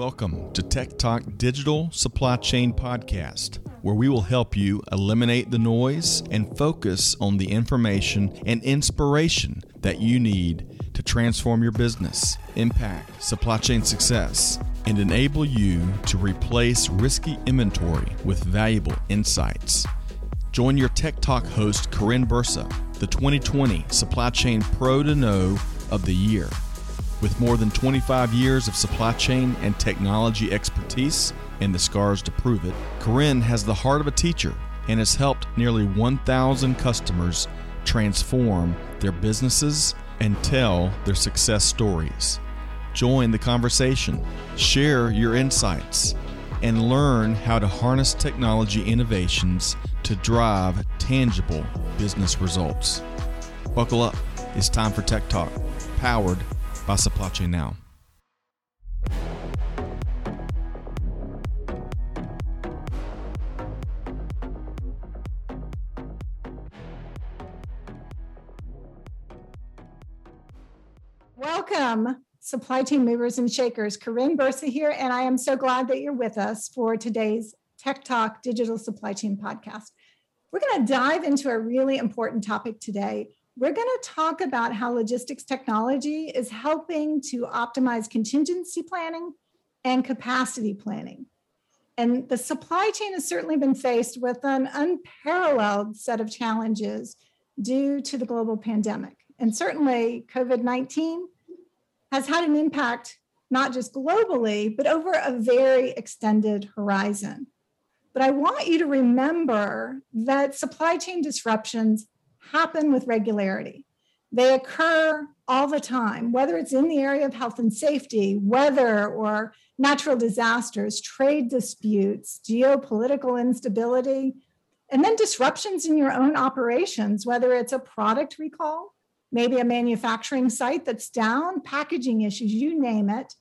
Welcome to Tech Talk Digital Supply Chain Podcast, where we will help you eliminate the noise and focus on the information and inspiration that you need to transform your business, impact supply chain success, and enable you to replace risky inventory with valuable insights. Join your Tech Talk host, Karin Bursa, the 2020 Supply Chain Pro to Know of the Year. With more than 25 years of supply chain and technology expertise and the scars to prove it, Karin has the heart of a teacher and has helped nearly 1,000 customers transform their businesses and tell their success stories. Join the conversation, share your insights, and learn how to harness technology innovations to drive tangible business results. Buckle up. It's time for Tech Talk, powered Chain Now. Welcome, supply chain movers and shakers. Karin Bursa here, and I am so glad that you're with us for today's Tech Talk Digital Supply Chain Podcast. We're going to dive into a really important topic today. We're going to talk about how logistics technology is helping to optimize contingency planning and capacity planning. And the supply chain has certainly been faced with an unparalleled set of challenges due to the global pandemic. And certainly, COVID 19 has had an impact not just globally, but over a very extended horizon. But I want you to remember that supply chain disruptions happen with regularity. They occur all the time, whether it's in the area of health and safety, weather or natural disasters, trade disputes, geopolitical instability, and then disruptions in your own operations, whether it's a product recall, maybe a manufacturing site that's down, packaging issues, you name it.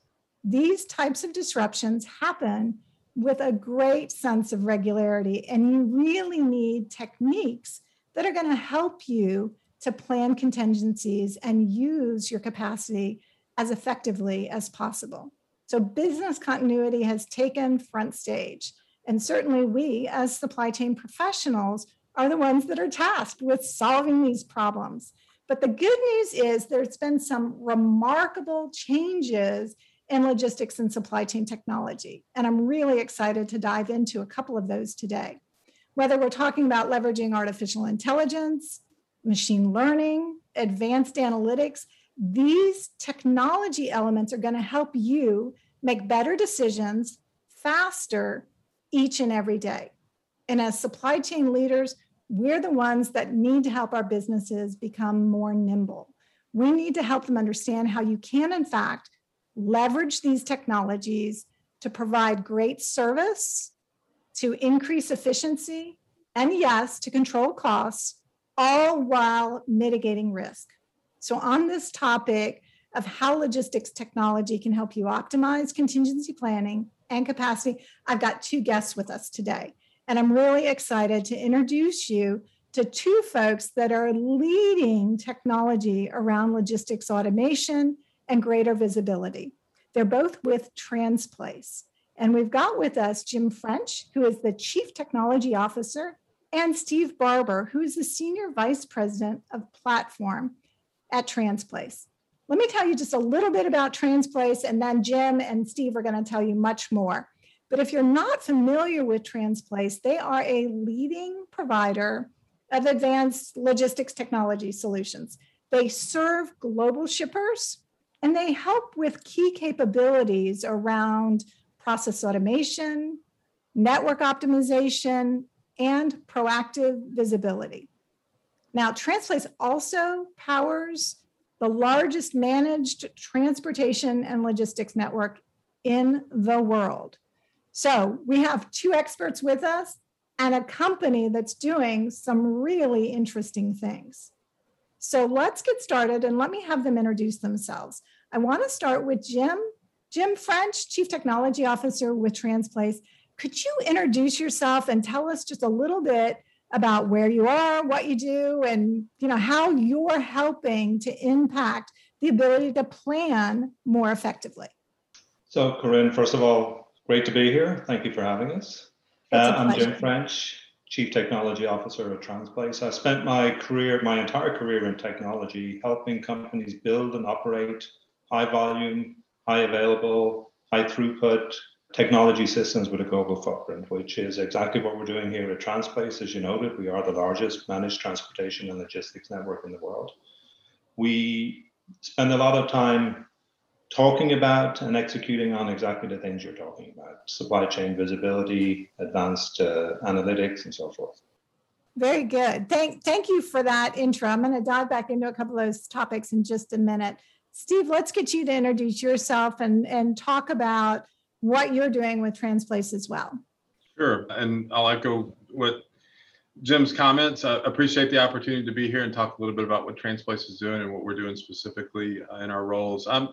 These types of disruptions happen with a great sense of regularity. And you really need techniques that are going to help you to plan contingencies and use your capacity as effectively as possible. So, business continuity has taken front stage. And certainly, we as supply chain professionals are the ones that are tasked with solving these problems. But the good news is there's been some remarkable changes in logistics and supply chain technology. And I'm really excited to dive into a couple of those today. Whether we're talking about leveraging artificial intelligence, machine learning, advanced analytics, these technology elements are going to help you make better decisions faster each and every day. And as supply chain leaders, we're the ones that need to help our businesses become more nimble. We need to help them understand how you can, in fact, leverage these technologies to provide great service, to increase efficiency, and yes, to control costs, all while mitigating risk. So, on this topic of how logistics technology can help you optimize contingency planning and capacity, I've got two guests with us today. And I'm really excited to introduce you to two folks that are leading technology around logistics automation and greater visibility. They're both with Transplace. And we've got with us Jim French, who is the Chief Technology Officer, and Steve Barber, who is the Senior Vice President of Platform at Transplace. Let me tell you just a little bit about Transplace, and then Jim and Steve are going to tell you much more. But if you're not familiar with Transplace, they are a leading provider of advanced logistics technology solutions. They serve global shippers and they help with key capabilities around process automation, network optimization, and proactive visibility. Now, Transplace also powers the largest managed transportation and logistics network in the world. So we have two experts with us and a company that's doing some really interesting things. So let's get started and let me have them introduce themselves. I want to start with Jim. Jim French, Chief Technology Officer with Transplace. Could you introduce yourself and tell us just a little bit about where you are, what you do, and you know how you're helping to impact the ability to plan more effectively? So, Karin, first of all, great to be here. Thank you for having us. Uh, I'm Jim French, Chief Technology Officer at Transplace. I spent my career, my entire career in technology, helping companies build and operate high volume, high available, high throughput technology systems with a global footprint, which is exactly what we're doing here at Transplace. As you noted, we are the largest managed transportation and logistics network in the world. We spend a lot of time talking about and executing on exactly the things you're talking about supply chain visibility, advanced uh, analytics, and so forth. Very good. Thank, thank you for that intro. I'm going to dive back into a couple of those topics in just a minute. Steve, let's get you to introduce yourself and, and talk about what you're doing with Transplace as well. Sure. And I'll echo what Jim's comments. I appreciate the opportunity to be here and talk a little bit about what Transplace is doing and what we're doing specifically in our roles. I'm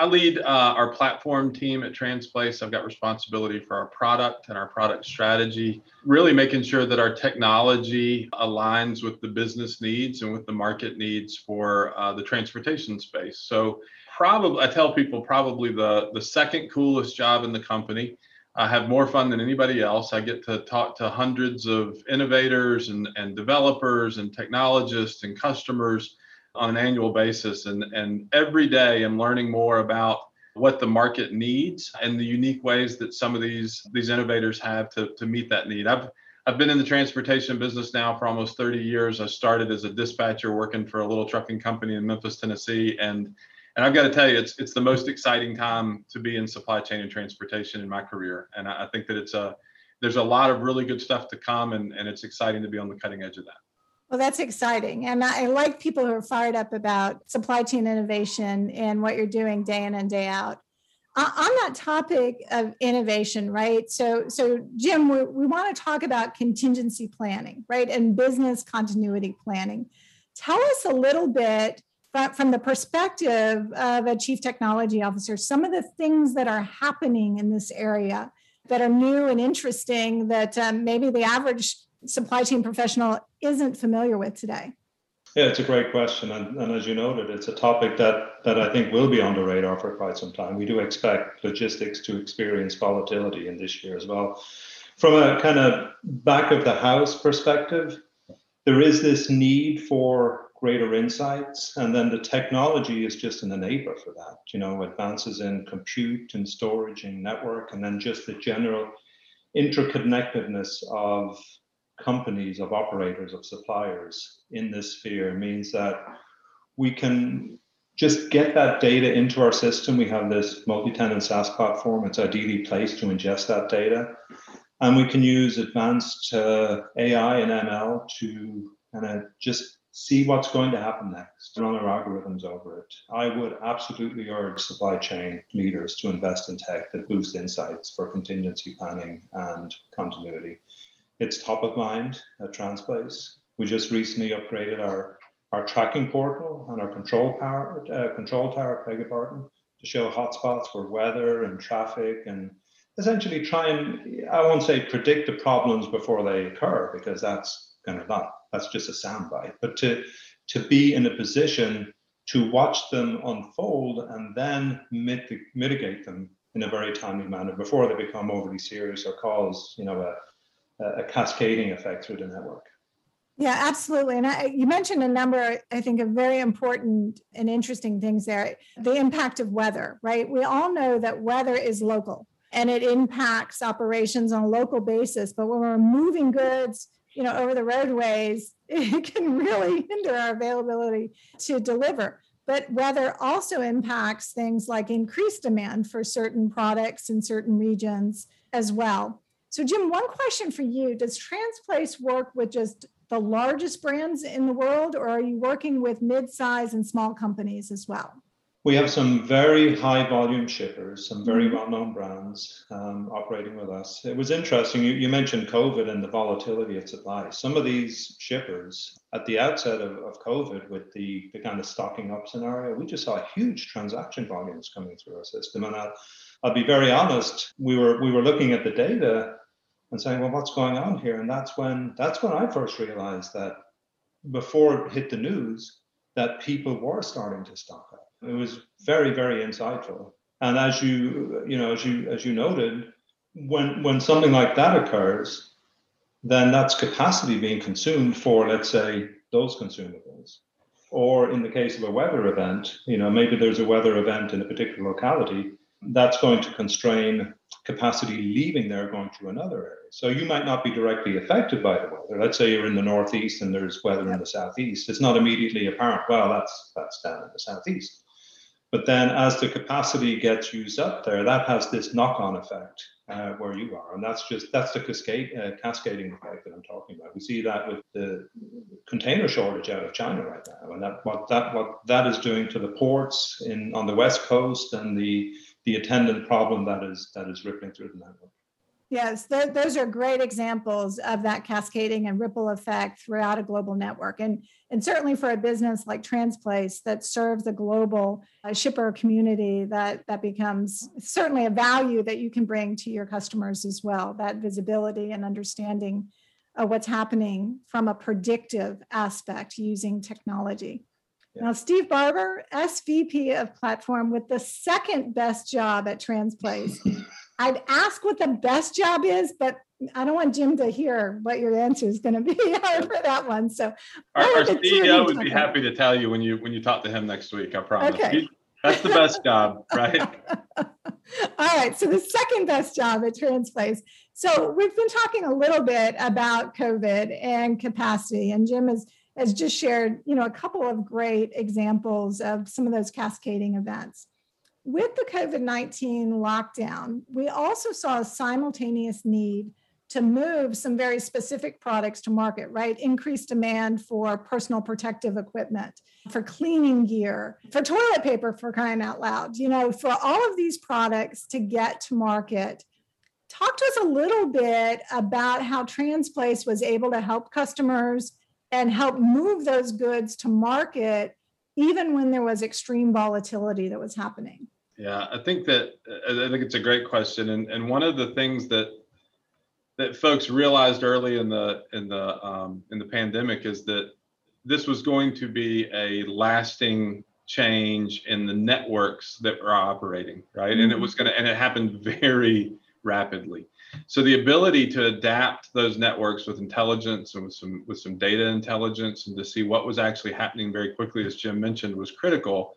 I lead uh, our platform team at Transplace. I've got responsibility for our product and our product strategy, really making sure that our technology aligns with the business needs and with the market needs for uh, the transportation space. So, probably, I tell people, probably the, the second coolest job in the company. I have more fun than anybody else. I get to talk to hundreds of innovators and, and developers and technologists and customers on an annual basis. And, and every day I'm learning more about what the market needs and the unique ways that some of these these innovators have to, to meet that need. I've I've been in the transportation business now for almost 30 years. I started as a dispatcher working for a little trucking company in Memphis, Tennessee, and and I've got to tell you, it's it's the most exciting time to be in supply chain and transportation in my career. And I, I think that it's a there's a lot of really good stuff to come, and and it's exciting to be on the cutting edge of that. Well, that's exciting. And I like people who are fired up about supply chain innovation and what you're doing day in and day out. On that topic of innovation, right? So, so Jim, we, we want to talk about contingency planning, right? And business continuity planning. Tell us a little bit from the perspective of a chief technology officer, some of the things that are happening in this area that are new and interesting that um, maybe the average supply chain professional isn't familiar with today? Yeah, it's a great question. And, and as you noted, it's a topic that, that I think will be on the radar for quite some time. We do expect logistics to experience volatility in this year as well. From a kind of back of the house perspective, there is this need for greater insights and then the technology is just an enabler for that you know advances in compute and storage and network and then just the general interconnectedness of companies, of operators, of suppliers in this sphere means that we can just get that data into our system. We have this multi-tenant SaaS platform. It's ideally placed to ingest that data. And we can use advanced uh, AI and ML to kind of just see what's going to happen next, run our algorithms over it. I would absolutely urge supply chain leaders to invest in tech that boosts insights for contingency planning and continuity. It's top of mind at Transplace. We just recently upgraded our, our tracking portal and our control tower, uh, control tower, beg pardon, to show hotspots for weather and traffic and essentially try and, I won't say predict the problems before they occur because that's kind of not, that's just a soundbite, but to, to be in a position to watch them unfold and then mit- mitigate them in a very timely manner before they become overly serious or cause, you know, a, a cascading effect through the network. Yeah, absolutely. And I, you mentioned a number, I think, of very important and interesting things there. The impact of weather, right? We all know that weather is local and it impacts operations on a local basis. But when we're moving goods, you know, over the roadways, it can really hinder our availability to deliver. But weather also impacts things like increased demand for certain products in certain regions as well. So, Jim, one question for you Does Transplace work with just the largest brands in the world, or are you working with mid-size and small companies as well? We have some very high volume shippers, some very mm-hmm. well known brands um, operating with us. It was interesting. You, you, mentioned COVID and the volatility of supply. Some of these shippers, at the outset of, of COVID, with the, the kind of stocking up scenario, we just saw huge transaction volumes coming through our system. And I'll, I'll be very honest, we were, we were looking at the data and saying, well, what's going on here? And that's when that's when I first realized that before it hit the news, that people were starting to stock up. It was very, very insightful. And as you you know, as you as you noted, when when something like that occurs, then that's capacity being consumed for, let's say, those consumables. Or in the case of a weather event, you know, maybe there's a weather event in a particular locality that's going to constrain capacity leaving there going to another area. So you might not be directly affected by the weather. Let's say you're in the northeast and there's weather in the southeast. It's not immediately apparent. Well, that's that's down in the southeast. But then as the capacity gets used up there, that has this knock-on effect uh, where you are, and that's just that's the cascade uh, cascading effect that I'm talking about. We see that with the container shortage out of China right now, and that what that what that is doing to the ports in on the west coast and the the attendant problem that is that is rippling through the network. Yes, th- those are great examples of that cascading and ripple effect throughout a global network. And, and certainly for a business like Transplace that serves a global uh, shipper community, that, that becomes certainly a value that you can bring to your customers as well, that visibility and understanding of what's happening from a predictive aspect using technology. Yeah. Now, Steve Barber, SVP of Platform, with the second best job at Transplace. I'd ask what the best job is, but I don't want Jim to hear what your answer is going to be for that one. So our, our CEO would be happy to tell you when you when you talk to him next week. I promise. Okay. That's the best job, right? All right. So the second best job at Transplace. So we've been talking a little bit about COVID and capacity, and Jim has has just shared, you know, a couple of great examples of some of those cascading events with the COVID 19 lockdown, we also saw a simultaneous need to move some very specific products to market, right? Increased demand for personal protective equipment, for cleaning gear, for toilet paper, for crying out loud, you know, for all of these products to get to market. Talk to us a little bit about how Transplace was able to help customers and help move those goods to market even when there was extreme volatility that was happening? Yeah, I think that I think it's a great question, and and one of the things that that folks realized early in the in the um, in the pandemic is that this was going to be a lasting change in the networks that were operating, right? Mm-hmm. And it mm-hmm. was going to, and it happened very rapidly. So the ability to adapt those networks with intelligence and with some with some data intelligence and to see what was actually happening very quickly, as Jim mentioned, was critical.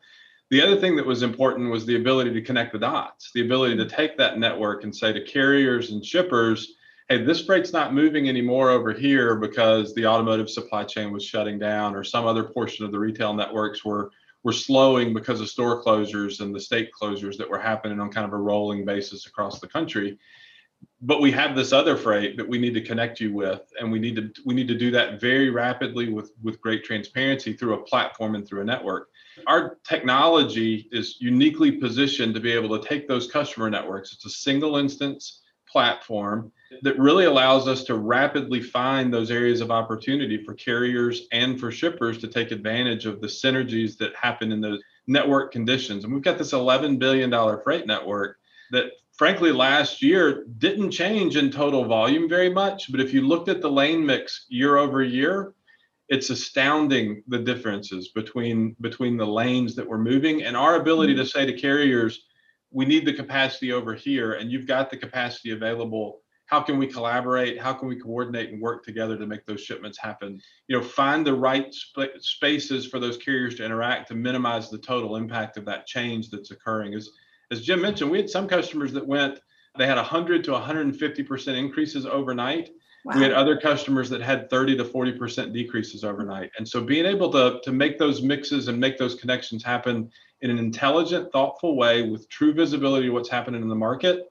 The other thing that was important was the ability to connect the dots, the ability to take that network and say to carriers and shippers, hey, this freight's not moving anymore over here because the automotive supply chain was shutting down or some other portion of the retail networks were were slowing because of store closures and the state closures that were happening on kind of a rolling basis across the country but we have this other freight that we need to connect you with and we need to we need to do that very rapidly with with great transparency through a platform and through a network. Our technology is uniquely positioned to be able to take those customer networks. It's a single instance platform that really allows us to rapidly find those areas of opportunity for carriers and for shippers to take advantage of the synergies that happen in those network conditions. And we've got this 11 billion dollar freight network that frankly last year didn't change in total volume very much but if you looked at the lane mix year over year it's astounding the differences between between the lanes that we're moving and our ability to hmm. say to carriers we need the capacity over here and you've got the capacity available. How can we collaborate? How can we coordinate and work together to make those shipments happen? You know find the right sp- spaces for those carriers to interact to minimize the total impact of that change that's occurring as as Jim mentioned, we had some customers that went, they had 100 to 150% increases overnight. Wow. We had other customers that had 30 to 40% decreases overnight. And so being able to, to make those mixes and make those connections happen in an intelligent, thoughtful way with true visibility of what's happening in the market,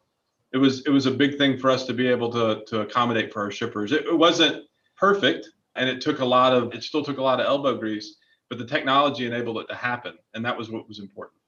it was it was a big thing for us to be able to, to accommodate for our shippers. It, it wasn't perfect and it took a lot of it still took a lot of elbow grease, but the technology enabled it to happen. And that was what was important.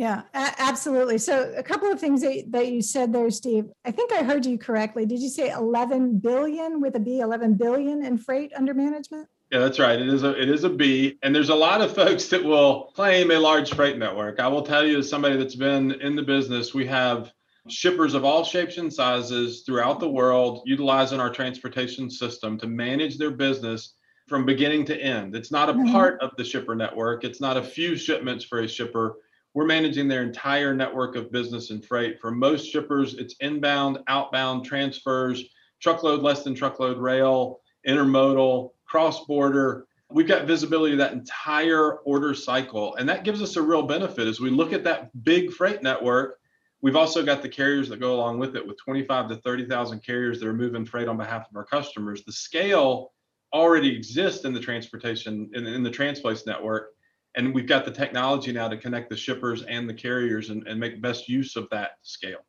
Yeah, absolutely. So, a couple of things that, that you said there, Steve. I think I heard you correctly. Did you say 11 billion with a B, 11 billion in freight under management? Yeah, that's right. It is a it is a B, and there's a lot of folks that will claim a large freight network. I will tell you, as somebody that's been in the business, we have shippers of all shapes and sizes throughout the world utilizing our transportation system to manage their business from beginning to end. It's not a mm-hmm. part of the shipper network. It's not a few shipments for a shipper we're managing their entire network of business and freight. For most shippers, it's inbound, outbound transfers, truckload, less than truckload rail, intermodal, cross border. We've got visibility of that entire order cycle. And that gives us a real benefit as we look at that big freight network. We've also got the carriers that go along with it with 25 to 30,000 carriers that are moving freight on behalf of our customers. The scale already exists in the transportation, in, in the Transplace network and we've got the technology now to connect the shippers and the carriers and, and make best use of that scale.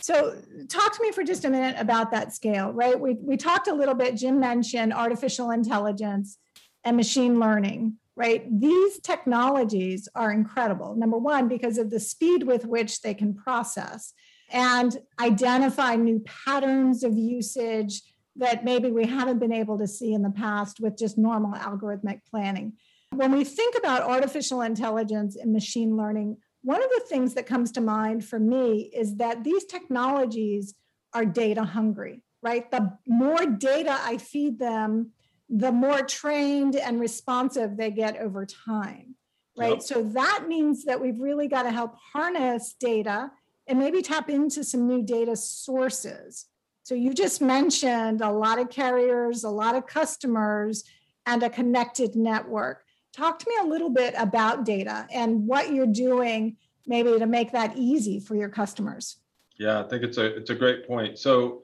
So talk to me for just a minute about that scale right? We, we talked a little bit jim mentioned artificial intelligence and machine learning right? These technologies are incredible number one because of the speed with which they can process and identify new patterns of usage that maybe we haven't been able to see in the past with just normal algorithmic planning when we think about artificial intelligence and machine learning, one of the things that comes to mind for me is that these technologies are data hungry, right? The more data I feed them, the more trained and responsive they get over time, right? Yep. So that means that we've really got to help harness data and maybe tap into some new data sources. So you just mentioned a lot of carriers, a lot of customers, and a connected network talk to me a little bit about data and what you're doing maybe to make that easy for your customers. Yeah, I think it's a it's a great point. So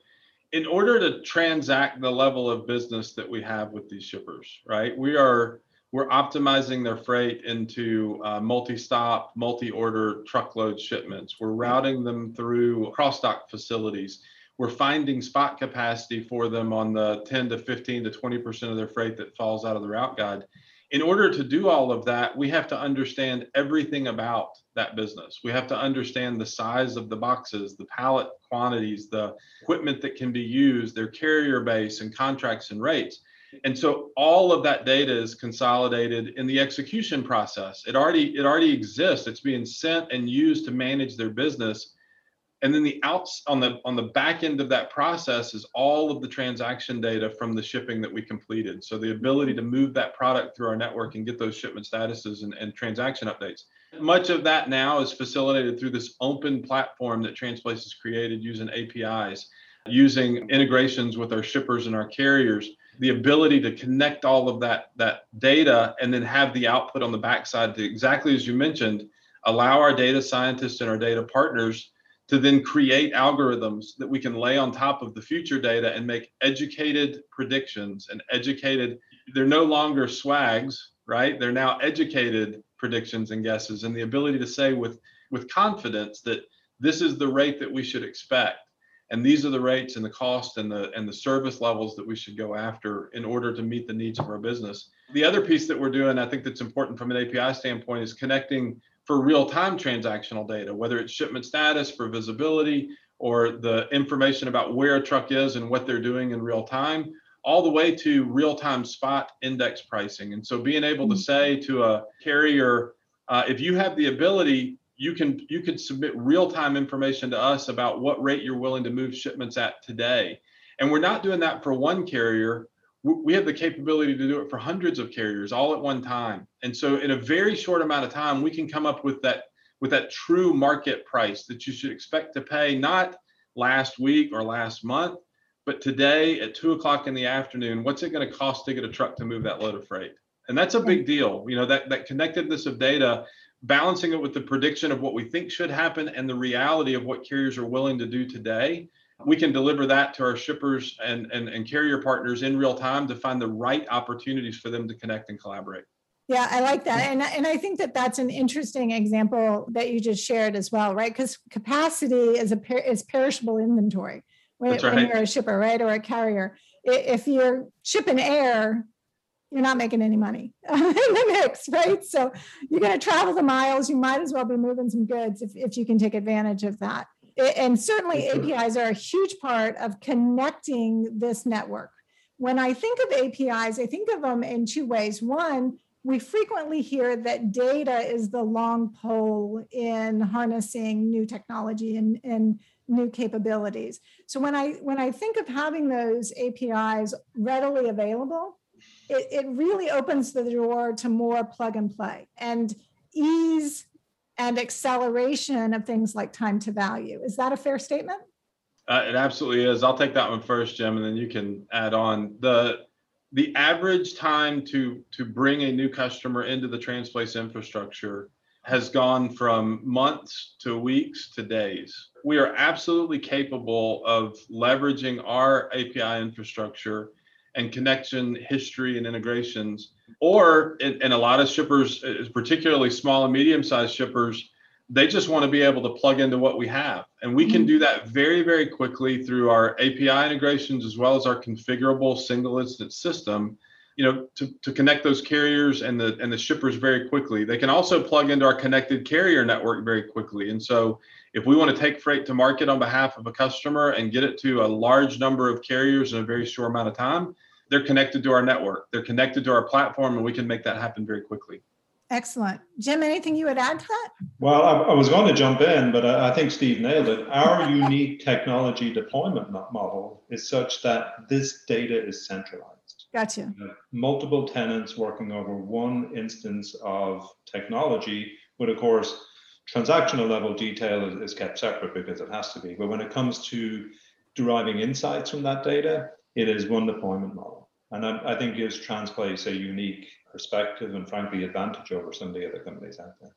in order to transact the level of business that we have with these shippers, right? We are we're optimizing their freight into uh, multi-stop, multi-order truckload shipments. We're routing them through cross-dock facilities. We're finding spot capacity for them on the 10 to 15 to 20 percent of their freight that falls out of the route guide in order to do all of that, we have to understand everything about that business. We have to understand the size of the boxes, the pallet quantities, the equipment that can be used, their carrier base, and contracts and rates. And so all of that data is consolidated in the execution process. It already it already exists. It's being sent and used to manage their business and then the outs on the on the back end of that process is all of the transaction data from the shipping that we completed. So the ability to move that product through our network and get those shipment statuses and, and transaction updates. Much of that now is facilitated through this open platform that transplace has created using apis using integrations with our shippers and our carriers. The ability to connect all of that that data and then have the output on the backside to exactly as you mentioned allow our data scientists and our data partners to then create algorithms that we can lay on top of the future data and make educated predictions and educated they're no longer swags right? They're now educated predictions and guesses and the ability to say with with confidence that this is the rate that we should expect. And these are the rates and the cost and the and the service levels that we should go after in order to meet the needs of our business. The other piece that we're doing i think that's important from an api standpoint is connecting for real-time transactional data, whether it's shipment status for visibility or the information about where a truck is and what they're doing in real time, all the way to real-time spot index pricing. And so being able to mm-hmm. say to a carrier, uh, if you have the ability, you can you can submit real-time information to us about what rate you're willing to move shipments at today. And we're not doing that for one carrier we have the capability to do it for hundreds of carriers all at one time. And so in a very short amount of time we can come up with that with that true market price that you should expect to pay not last week or last month but today at two o'clock in the afternoon what's it going to cost to get a truck to move that load of freight? And that's a big mm-hmm. deal you know that that connectedness of data balancing it with the prediction of what we think should happen and the reality of what carriers are willing to do today we can deliver that to our shippers and, and, and carrier partners in real time to find the right opportunities for them to connect and collaborate. Yeah, I like that. And, and I think that that's an interesting example that you just shared as well, right? Because capacity is a per, is perishable inventory when, right. when you're a shipper, right? Or a carrier. If you're shipping air, you're not making any money in the mix, right? So you're going to travel the miles. You might as well be moving some goods if, if you can take advantage of that and certainly APIs are a huge part of connecting this network. When I think of APIs, I think of them in two ways. One, we frequently hear that data is the long pole in harnessing new technology and, and new capabilities. So when I when I think of having those APIs readily available, it, it really opens the door to more plug and play and ease and acceleration of things like time to value. Is that a fair statement? Uh, it absolutely is. I'll take that one first, Jim, and then you can add on the the average time to to bring a new customer into the Transplace infrastructure has gone from months to weeks to days. We are absolutely capable of leveraging our API infrastructure and connection history and integrations. Or, in, in a lot of shippers, particularly small and medium sized shippers, they just want to be able to plug into what we have. And we can mm-hmm. do that very, very quickly through our API integrations as well as our configurable single instance system you know to, to connect those carriers and the and the shippers very quickly they can also plug into our connected carrier network very quickly and so if we want to take freight to market on behalf of a customer and get it to a large number of carriers in a very short amount of time they're connected to our network. They're connected to our platform and we can make that happen very quickly. Excellent. Jim anything you would add to that? Well i, I was going to jump in but I, I think steve nailed it. Our unique technology deployment model is such that this data is centralized. Gotcha. multiple tenants working over one instance of technology, but of course, transactional level detail is, kept separate because it has to be. But when it comes to deriving insights from that data, it is one deployment model. And I, I think gives Transplace a unique perspective and frankly advantage over some of the other companies out there.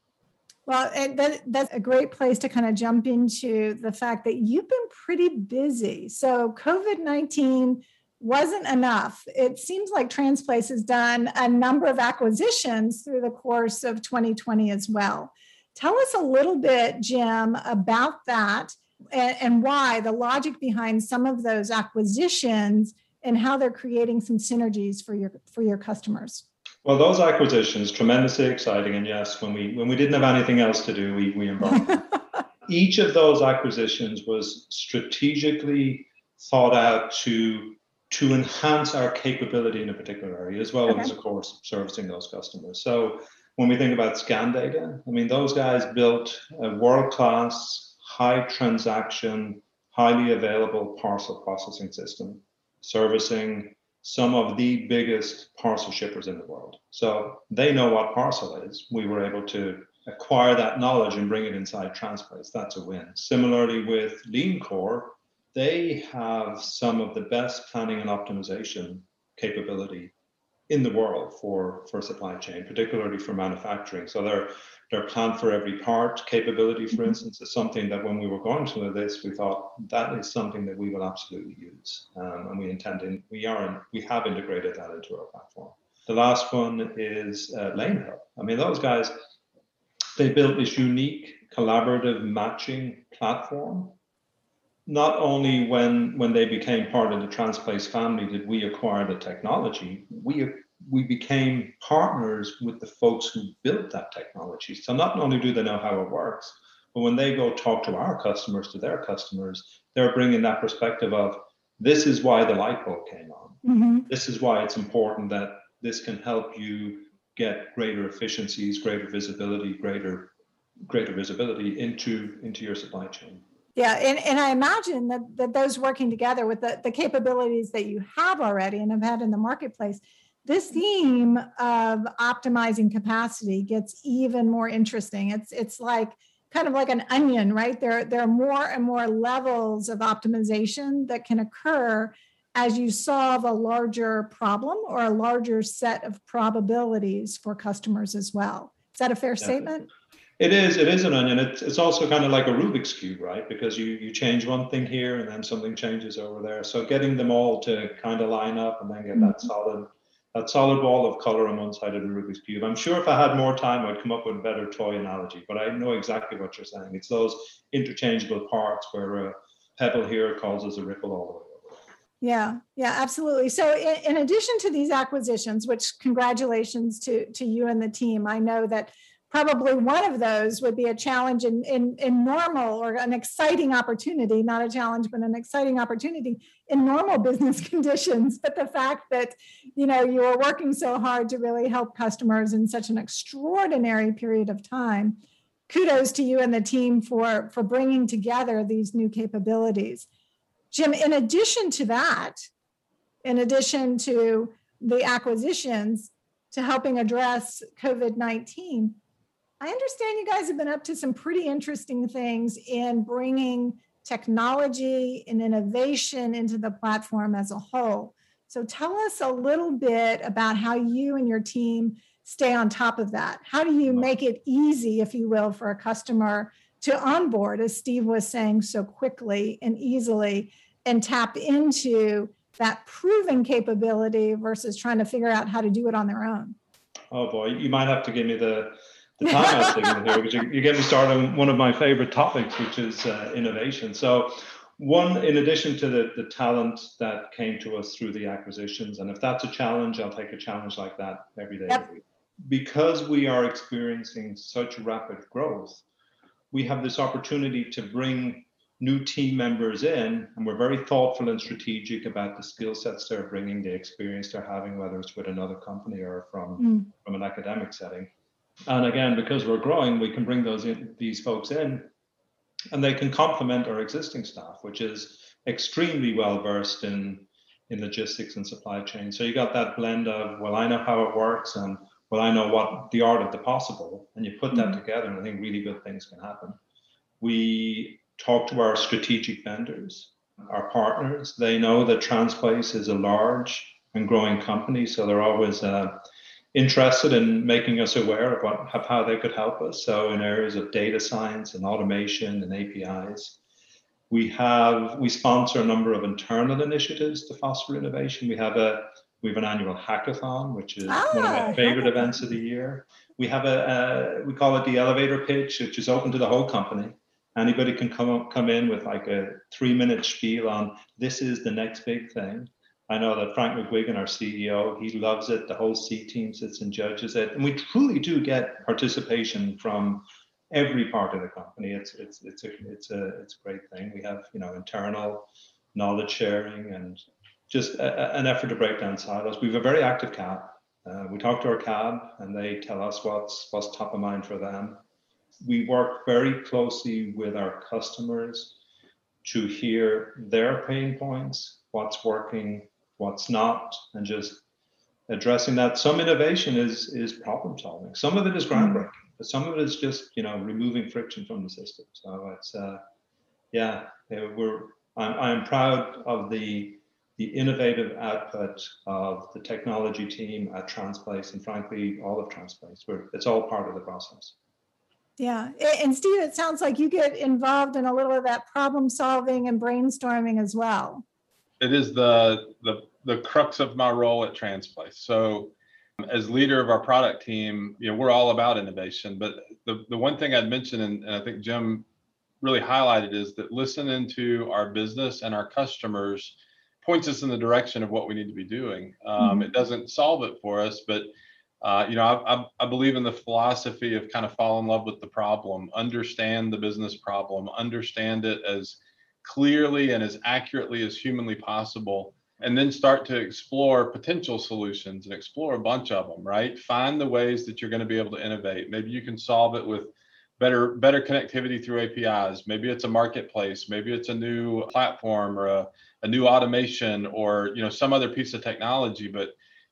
Well, that, that's a great place to kind of jump into the fact that you've been pretty busy. So, COVID 19 wasn't enough. It seems like Transplace has done a number of acquisitions through the course of 2020 as well. Tell us a little bit, Jim, about that and, and why the logic behind some of those acquisitions and how they're creating some synergies for your for your customers. Well, those acquisitions tremendously exciting, and yes, when we when we didn't have anything else to do, we we embarked. Each of those acquisitions was strategically thought out to to enhance our capability in a particular area, as well okay. as, of course, servicing those customers. So when we think about ScanData, I mean, those guys built a world-class, high transaction, highly available parcel processing system, servicing some of the biggest parcel shippers in the world. So they know what parcel is. We were able to acquire that knowledge and bring it inside Transplace. That's a win. Similarly with LeanCor, they have some of the best planning and optimization capability in the world for, for supply chain, particularly for manufacturing. So their their plan for every part capability, for mm-hmm. instance, is something that when we were going through this, we thought that is something that we will absolutely use, um, and we intend in, we are in, we have integrated that into our platform. The last one is uh, LaneHub. I mean, those guys they built this unique collaborative matching platform not only when when they became part of the Transplace family did we acquire the technology, we we became partners with the folks who built that technology. So not only do they know how it works, but when they go talk to our customers, to their customers, they're bringing that perspective of this is why the light bulb came on. Mm-hmm. This is why it's important that this can help you get greater efficiencies, greater visibility, greater greater visibility into into your supply chain. Yeah, and, and I imagine that, that those working together with the, the capabilities that you have already and have had in the marketplace, this theme of optimizing capacity gets even more interesting. It's it's like kind of like an onion, right? There, there are more and more levels of optimization that can occur as you solve a larger problem or a larger set of probabilities for customers as well. Is that a fair statement? It is. It is an onion. It's it's also kind of like a Rubik's cube, right? Because you you change one thing here and then something changes over there. So getting them all to kind of line up and then get that mm-hmm. solid that solid ball of color on one side of the Rubik's cube. I'm sure if I had more time, I'd come up with a better toy analogy. But I know exactly what you're saying. It's those interchangeable parts where a pebble here causes a ripple all the way over. Yeah, yeah, absolutely. So, in, in addition to these acquisitions, which congratulations to to you and the team, I know that probably one of those would be a challenge in, in, in normal or an exciting opportunity, not a challenge, but an exciting opportunity in normal business conditions. But the fact that, you know, you are working so hard to really help customers in such an extraordinary period of time, kudos to you and the team for, for bringing together these new capabilities. Jim, in addition to that, in addition to the acquisitions to helping address COVID 19, I understand you guys have been up to some pretty interesting things in bringing technology and innovation into the platform as a whole. So tell us a little bit about how you and your team stay on top of that. How do you make it easy, if you will, for a customer to onboard, as Steve was saying so quickly and easily, and tap into that proven capability versus trying to figure out how to do it on their own? Oh boy, you might have to give me the the time signal here because you, you get me started on one of my favorite topics, which is uh, innovation. So, one, in addition to the, the talent that came to us through the acquisitions, and if that's a challenge, I'll take a challenge like that every day. Yep. Because we are experiencing such rapid growth, we have this opportunity to bring new team members in, and we're very thoughtful and strategic about the skill sets they're bringing, the experience they're having, whether it's with another company or from, Mm. from an academic setting. And again, because we're growing, we can bring those in, these folks in, and they can complement our existing staff, which is extremely well versed in in logistics and supply chain. So you got that blend of well, I know how it works, and well, I know what the art of the possible, and you put that Mhm. together, and I think really good things can happen. We talk to our strategic vendors, our partners. They know that Transplace is a large and growing company, so they're always uh, interested in making us aware of what of how they could help us. So in areas of data science and automation and APIs, we have we sponsor a number of internal initiatives to foster innovation. We have a we have an annual hackathon, which is one of Ah, my favorite hackathon. events of the year. We have a, a we call it the elevator pitch, which is open to the whole company. Anybody can come up, come in with like a three minute spiel on this is the next big thing. I know that Frank McGuigan, our CEO, he loves it. The whole C team sits and judges it, and we truly do get participation from every part of the company. It's it's it's a it's a it's a great thing. We have you know internal knowledge sharing and just a, an effort to break down silos. We have a very active cab. Uh, we talk to our cab, and they tell us what's what's top of mind for them. We work very closely with our customers to hear their pain points, what's working, what's not, and just addressing that. Some innovation is is problem solving. Some of it is groundbreaking, but some of it is just you know removing friction from the system. So it's uh, yeah, we're I'm I'm proud of the the innovative output of the technology team at Transplace and frankly all of Transplace. We're, it's all part of the process. Yeah. And Steve, it sounds like you get involved in a little of that problem solving and brainstorming as well. It is the the the crux of my role at Transplace. So as leader of our product team, you know, we're all about innovation. But the, the one thing I'd mention, and, and I think Jim really highlighted is that listening to our business and our customers points us in the direction of what we need to be doing. Um, Mhm. It doesn't solve it for us, but uh, you know, I, I, I believe in the philosophy of kind of fall in love with the problem, understand the business problem, understand it as clearly and as accurately as humanly possible and then start to explore potential solutions and explore a bunch of them right? Find the ways that you're going to be able to innovate. Maybe you can solve it with better better connectivity through apis maybe it's a marketplace. Maybe it's a new platform or a, a new automation or you know some other piece of technology. But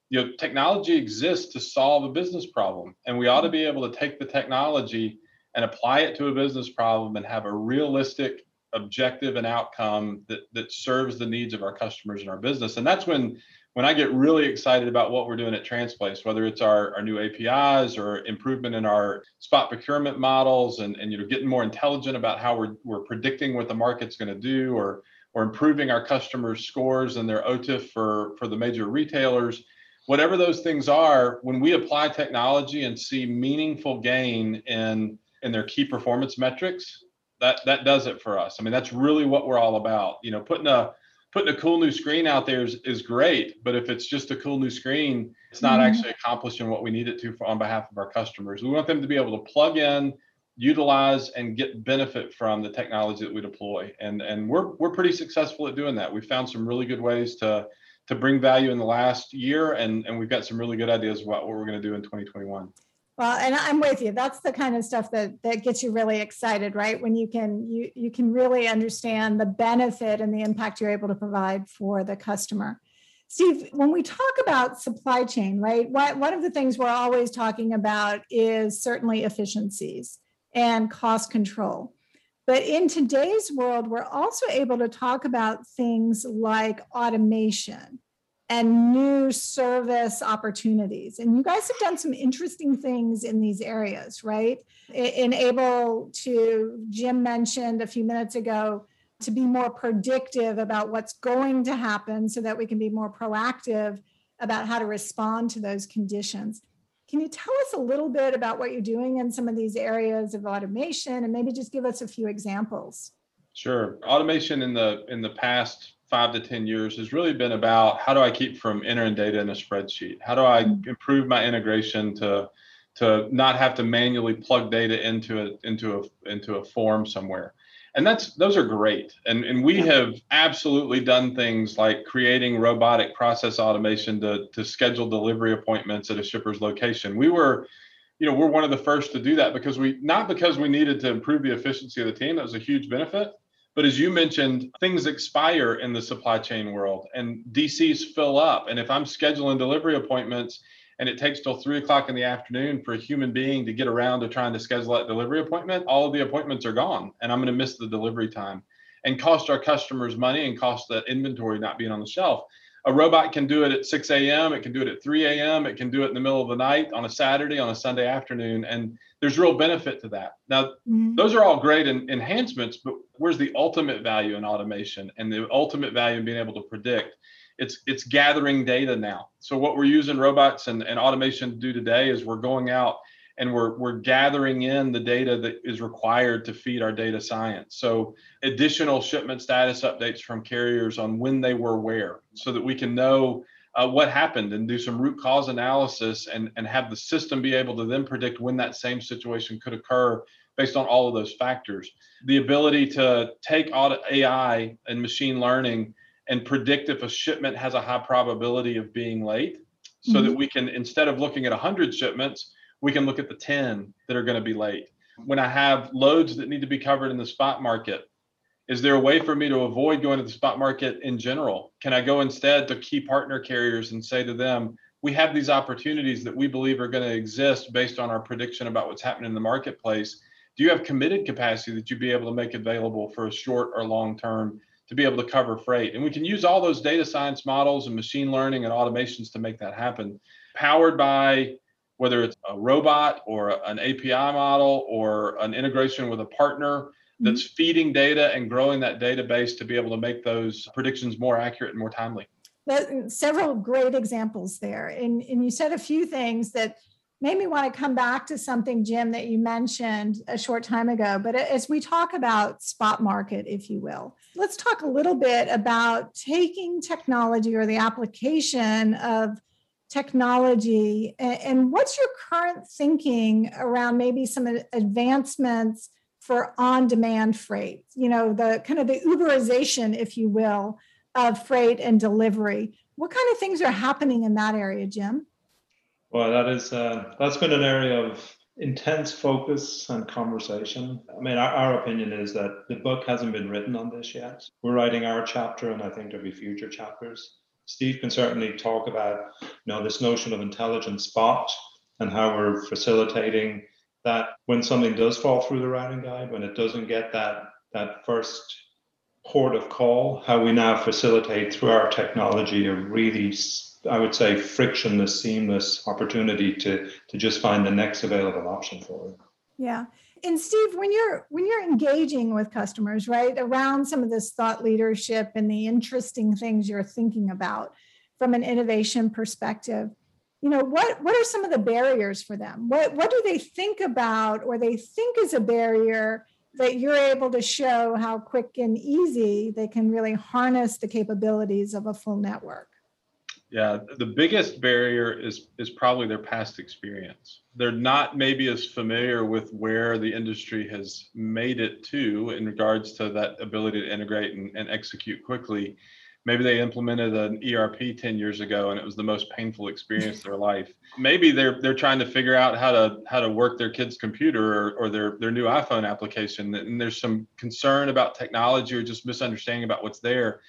you know technology exists to solve a business problem and we ought to be able to take the technology and apply it to a business problem and have a realistic objective and outcome that that serves the needs of our customers and our business. And that's when when i get really excited about what we're doing at transplace whether it's our, our new apis or improvement in our spot procurement models and, and you know getting more intelligent about how we're, we're predicting what the market's going to do or or improving our customers scores and their otif for for the major retailers. Whatever those things are when we apply technology and see meaningful gain in in their key performance metrics that that does it for us. I mean, that's really what we're all about. You know, putting a putting a cool new screen out there is, is great, but if it's just a cool new screen, it's not Mhm. actually accomplishing what we need it to for, on behalf of our customers. We want them to be able to plug in, utilize, and get benefit from the technology that we deploy. And and we're we're pretty successful at doing that. We found some really good ways to to bring value in the last year, and and we've got some really good ideas about what we're going to do in 2021. Well, and I'm with you. That's the kind of stuff that that gets you really excited, right? When you can you you can really understand the benefit and the impact you're able to provide for the customer. Steve, when we talk about supply chain, right, one of the things we're always talking about is certainly efficiencies and cost control. But in today's world, we're also able to talk about things like automation and new service opportunities. And you guys have done some interesting things in these areas, right? Enable to, Jim mentioned a few minutes ago, to be more predictive about what's going to happen so that we can be more proactive about how to respond to those conditions. Can you tell us a little bit about what you're doing in some of these areas of automation and maybe just give us a few examples? Sure. Automation in the in the past 5 to 10 years has really been about how do I keep from entering data in a spreadsheet? How do I mm-hmm. improve my integration to to not have to manually plug data into a into a into a form somewhere? and that's those are great and and we have absolutely done things like creating robotic process automation to to schedule delivery appointments at a shipper's location we were you know we're one of the first to do that because we not because we needed to improve the efficiency of the team that was a huge benefit but as you mentioned things expire in the supply chain world and dcs fill up and if i'm scheduling delivery appointments and it takes till three o'clock in the afternoon for a human being to get around to trying to schedule that delivery appointment, all of the appointments are gone and I'm going to miss the delivery time and cost our customers money and cost the inventory not being on the shelf. A robot can do it at 6 a.m., it can do it at 3 a.m., it can do it in the middle of the night, on a Saturday, on a Sunday afternoon. And there's real benefit to that. Now, mm-hmm. those are all great in, enhancements, but where's the ultimate value in automation and the ultimate value in being able to predict? it's it's gathering data now. So what we're using robots and, and automation to do today is we're going out and we're we're gathering in the data that is required to feed our data science. So additional shipment status updates from carriers on when they were where, so that we can know uh, what happened and do some root cause analysis and and have the system be able to then predict when that same situation could occur based on all of those factors. The ability to take AI and machine learning and predict if a shipment has a high probability of being late so mm-hmm. that we can instead of looking at 100 shipments we can look at the 10 that are going to be late. When i have loads that need to be covered in the spot market is there a way for me to avoid going to the spot market in general? Can i go instead to key partner carriers and say to them we have these opportunities that we believe are going to exist based on our prediction about what's happening in the marketplace. Do you have committed capacity that you'd be able to make available for a short or long term to be able to cover freight. And we can use all those data science models and machine learning and automations to make that happen, powered by whether it's a robot or an API model or an integration with a partner that's mm-hmm. feeding data and growing that database to be able to make those predictions more accurate and more timely. That, several great examples there. And, and you said a few things that made me want to come back to something, Jim, that you mentioned a short time ago. But as we talk about spot market, if you will, let's talk a little bit about taking technology or the application of technology and what's your current thinking around maybe some advancements for on-demand freight you know the kind of the uberization if you will of freight and delivery what kind of things are happening in that area jim well, that is uh, that's been an area of intense focus and conversation. I mean, our, our, opinion is that the book hasn't been written on this yet. We're writing our chapter, and I think there'll be future chapters. Steve can certainly talk about, you know, this notion of intelligent spot and how we're facilitating that when something does fall through the routing guide, when it doesn't get that that first port of call, how we now facilitate through our technology a really I would say frictionless, seamless opportunity to to just find the next available option for it. Yeah. And Steve, when you're when you're engaging with customers, right, around some of this thought leadership and the interesting things you're thinking about from an innovation perspective, you know, what what are some of the barriers for them? What what do they think about or they think is a barrier that you're able to show how quick and easy they can really harness the capabilities of a full network? Yeah, the biggest barrier is is probably their past experience. They're not maybe as familiar with where the industry has made it to in regards to that ability to integrate and, and execute quickly. Maybe they implemented an ERP 10 years ago and it was the most painful experience of their life. Maybe they're they're trying to figure out how to how to work their kid's computer or, or their, their new iPhone application. And there's some concern about technology or just misunderstanding about what's there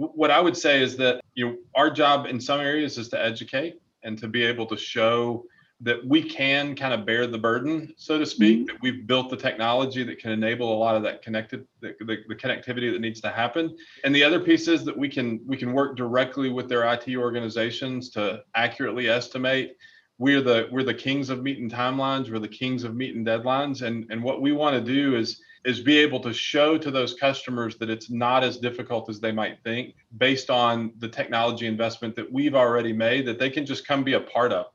what I would say is that you know our job in some areas is to educate and to be able to show that we can kind of bear the burden, so to speak, mm-hmm. that we've built the technology that can enable a lot of that connected the, the, the, connectivity that needs to happen. And the other piece is that we can we can work directly with their IT organizations to accurately estimate. We're the we're the kings of meeting timelines, we're the kings of meeting deadlines. And and what we want to do is is be able to show to those customers that it's not as difficult as they might think based on the technology investment that we've already made that they can just come be a part of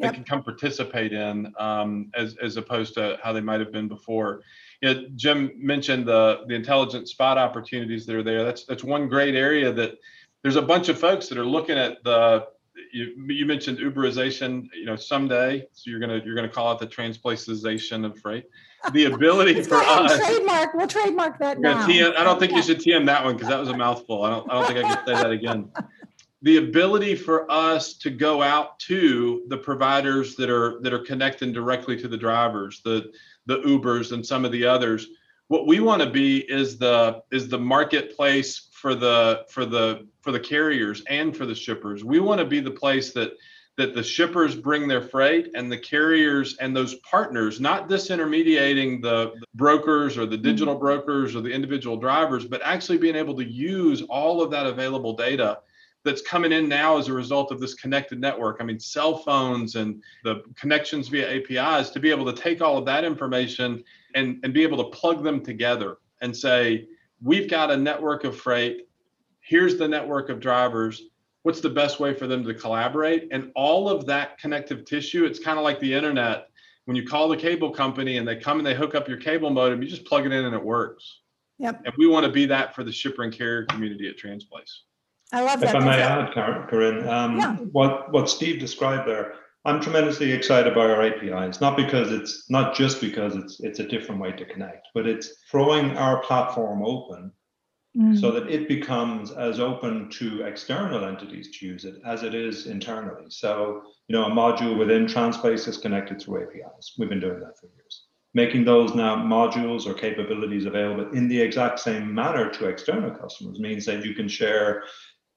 yep. they can come participate in um, as, as opposed to how they might have been before. You know, Jim mentioned the the intelligent spot opportunities that are there. That's that's one great area that there's a bunch of folks that are looking at the you, you mentioned Uberization, you know, someday. So you're gonna you're gonna call it the transplacization of freight. The ability for us trademark. We'll trademark that now. TM, I don't think yeah. you should TM that one because that was a mouthful. I don't I don't think I can say that again the ability for us to go out to the providers that are that are connecting directly to the drivers the the ubers and some of the others what we want to be is the is the marketplace for the for the for the carriers and for the shippers we want to be the place that that the shippers bring their freight and the carriers and those partners not disintermediating the brokers or the digital mm-hmm. brokers or the individual drivers but actually being able to use all of that available data that's coming in now as a result of this connected network. I mean, cell phones and the connections via APIs to be able to take all of that information and, and be able to plug them together and say, we've got a network of freight. Here's the network of drivers. What's the best way for them to collaborate? And all of that connective tissue, it's kind of like the internet. When you call the cable company and they come and they hook up your cable modem, you just plug it in and it works. Yep. And we want to be that for the shipper and carrier community at Transplace. I love that. If I may add, Karin, um, yeah. what what Steve described there, I'm tremendously excited by our APIs. Not because it's not just because it's it's a different way to connect, but it's throwing our platform open mm. so that it becomes as open to external entities to use it as it is internally. So you know, a module within Transplace is connected through APIs. We've been doing that for years. Making those now modules or capabilities available in the exact same manner to external customers means that you can share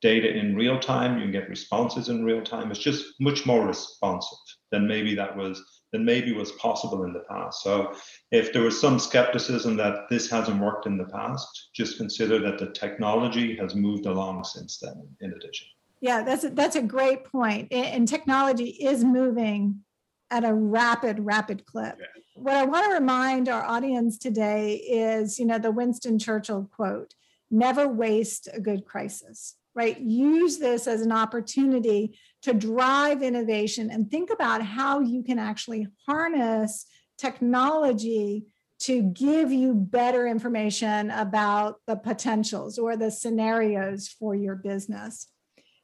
data in real time, you can get responses in real time. It's just much more responsive than maybe that was than maybe was possible in the past. So if there was some skepticism that this hasn't worked in the past, just consider that the technology has moved along since then in addition. Yeah, that's a, that's a great point. And technology is moving at a rapid, rapid clip. Yeah. What I want to remind our audience today is, you know, the Winston Churchill quote, never waste a good crisis right? Use this as an opportunity to drive innovation and think about how you can actually harness technology to give you better information about the potentials or the scenarios for your business.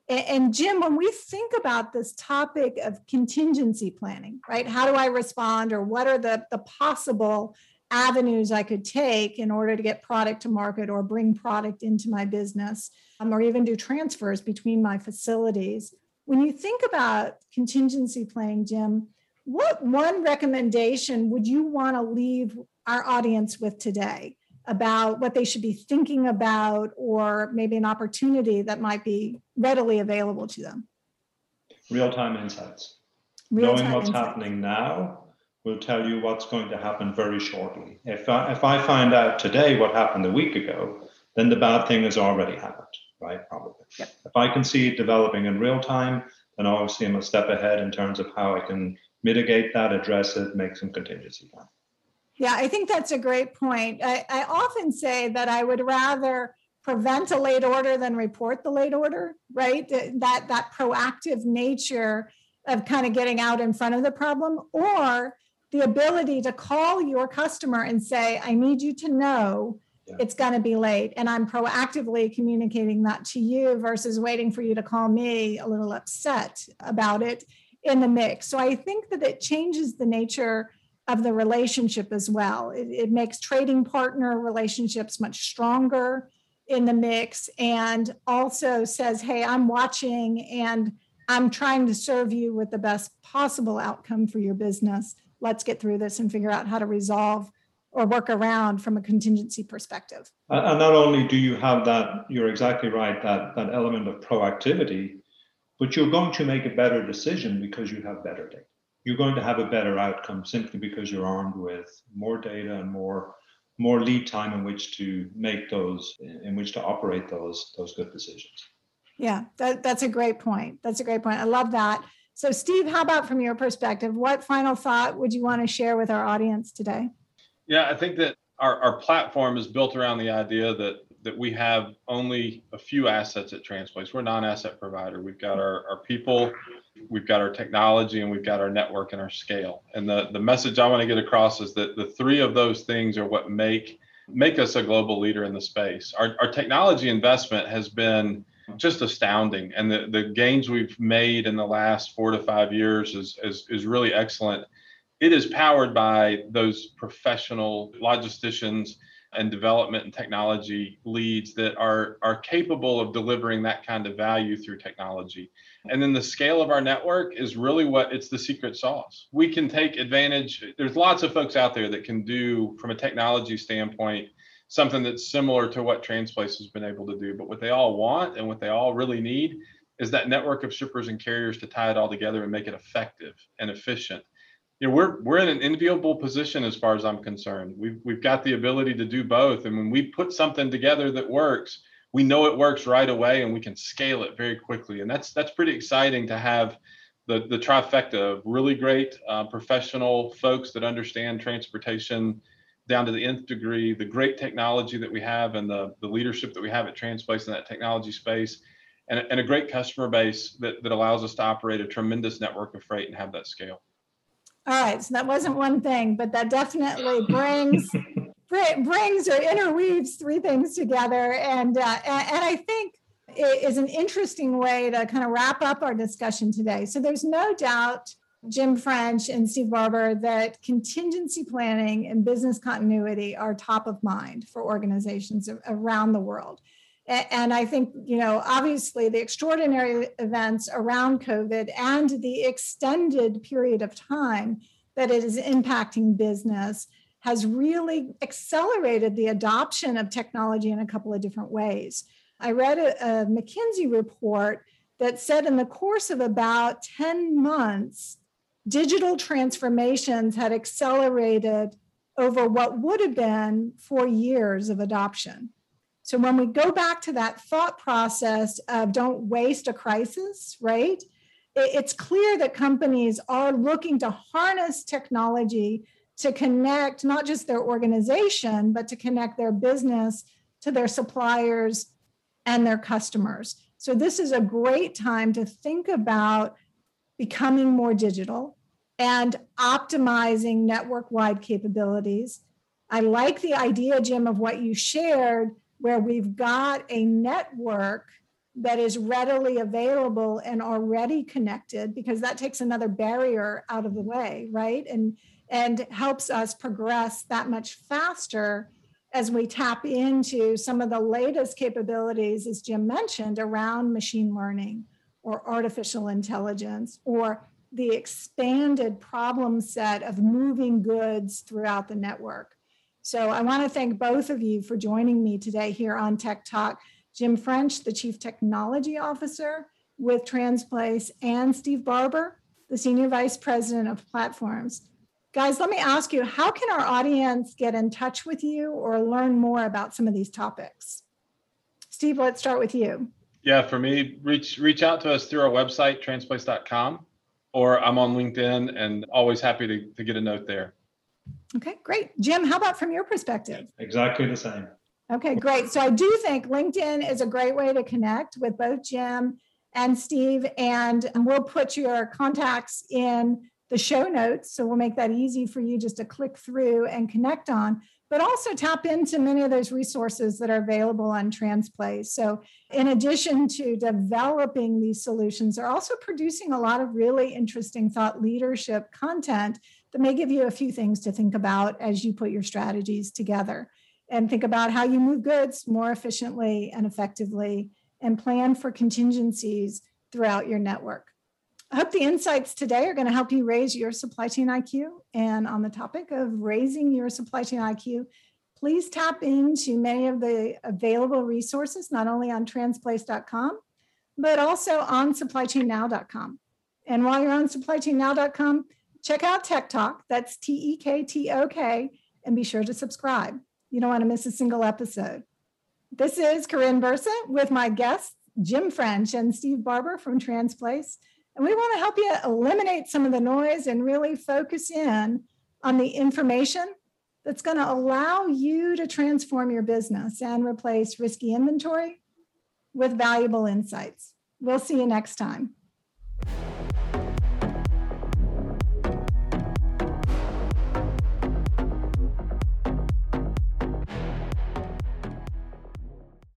And, Jim, when we think about this topic of contingency planning, right? How do I respond or what are the, the possible avenues I could take in order to get product to market or bring product into my business? um, or even do transfers between my facilities. When you think about contingency planning, Jim, what one recommendation would you want to leave our audience with today about what they should be thinking about or maybe an opportunity that might be readily available to them? Real time insights. Real-time Knowing what's insights. happening now will tell you what's going to happen very shortly. If I, if I find out today what happened a week ago, then the bad thing has already happened right? Probably. Yep. If I can see it developing in real time, then obviously I'm a step ahead in terms of how I can mitigate that, address it, make some contingency plan. Yeah, I think that's a great point. I, I often say that I would rather prevent a late order than report the late order, right? That that proactive nature of kind of getting out in front of the problem or the ability to call your customer and say, I need you to know it's going to be late and i'm proactively communicating that to you versus waiting for you to call me a little upset about it in the mix. So i think that it changes the nature of the relationship as well. It, it makes trading partner relationships much stronger in the mix and also says hey i'm watching and i'm trying to serve you with the best possible outcome for your business. Let's get through this and figure out how to resolve or work around from a contingency perspective. And not only do you have that, you're exactly right, that, that element of proactivity, but you're going to make a better decision because you have better data. You're going to have a better outcome simply because you're armed with more data and more more lead time in which to make those in which to operate those those good decisions. Yeah, that, that's a great point. That's a great point. I love that. So, Steve, how about from your perspective? What final thought would you want to share with our audience today? Yeah, I think that our, our platform is built around the idea that that we have only a few assets at Transplace. We're a non-asset provider. We've got our, our people, we've got our technology, and we've got our network and our scale. And the, the message I want to get across is that the three of those things are what make make us a global leader in the space. Our, our technology investment has been just astounding. And the, the gains we've made in the last four to five years is, is, is really excellent it is powered by those professional logisticians and development and technology leads that are are capable of delivering that kind of value through technology. And then the scale of our network is really what it's the secret sauce. We can take advantage there's lots of folks out there that can do from a technology standpoint something that's similar to what transplace has been able to do. But what they all want and what they all really need is that network of shippers and carriers to tie it all together and make it effective and efficient you know, we're we're in an enviable position as far as I'm concerned. We've we've got the ability to do both, and when we put something together that works, we know it works right away, and we can scale it very quickly. And that's that's pretty exciting to have the the trifecta of really great uh, professional folks that understand transportation down to the nth degree, the great technology that we have, and the the leadership that we have at Transplace in that technology space. And, and a great customer base that, that allows us to operate a tremendous network of freight and have that scale. All right, so that wasn't one thing, but that definitely brings brings or interweaves three things together, and uh, and I think it is an interesting way to kind of wrap up our discussion today. So there's no doubt, Jim French and Steve Barber, that contingency planning and business continuity are top of mind for organizations around the world. And I think, you know, obviously the extraordinary events around COVID and the extended period of time that it is impacting business has really accelerated the adoption of technology in a couple of different ways. I read a, a McKinsey report that said in the course of about 10 months, digital transformations had accelerated over what would have been four years of adoption. So when we go back to that thought process of don't waste a crisis, right? It's clear that companies are looking to harness technology to connect not just their organization, but to connect their business to their suppliers and their customers. So, this is a great time to think about becoming more digital and optimizing network wide capabilities. I like the idea, Jim, of what you shared where we've got a network that is readily available and already connected because that takes another barrier out of the way right? And and helps us progress that much faster as we tap into some of the latest capabilities as jim mentioned around machine learning or artificial intelligence or the expanded problem set of moving goods throughout the network so I want to thank both of you for joining me today here on TekTok. Jim French, the Chief Technology Officer with Transplace, and Steve Barber, the Senior Vice President of Platforms. Guys, let me ask you how can our audience get in touch with you or learn more about some of these topics? Steve, let's start with you. Yeah, for me, reach reach out to us through our website, transplace.com, or I'm on LinkedIn and always happy to, to get a note there. Okay, great. Jim, how about from your perspective? Exactly the same. Okay, great. So I do think LinkedIn is a great way to connect with both Jim and Steve, and we'll put your contacts in the show notes. So we'll make that easy for you just to click through and connect on, but also tap into many of those resources that are available on Transplace. So, in addition to developing these solutions, they're also producing a lot of really interesting thought leadership content that may give you a few things to think about as you put your strategies together and think about how you move goods more efficiently and effectively and plan for contingencies throughout your network. I hope the insights today are going to help you raise your supply chain IQ. And on the topic of raising your supply chain IQ, please tap into many of the available resources, not only on transplace.com, but also on supplychainnow.com. And while you're on supplychainnow.com, check out TekTok. That's T E K T O K, and be sure to subscribe. You don't want to miss a single episode. This is Karin Bursa with my guests, Jim French and Steve Barber from Transplace. And we want to help you eliminate some of the noise and really focus in on the information that's going to allow you to transform your business and replace risky inventory with valuable insights. We'll see you next time.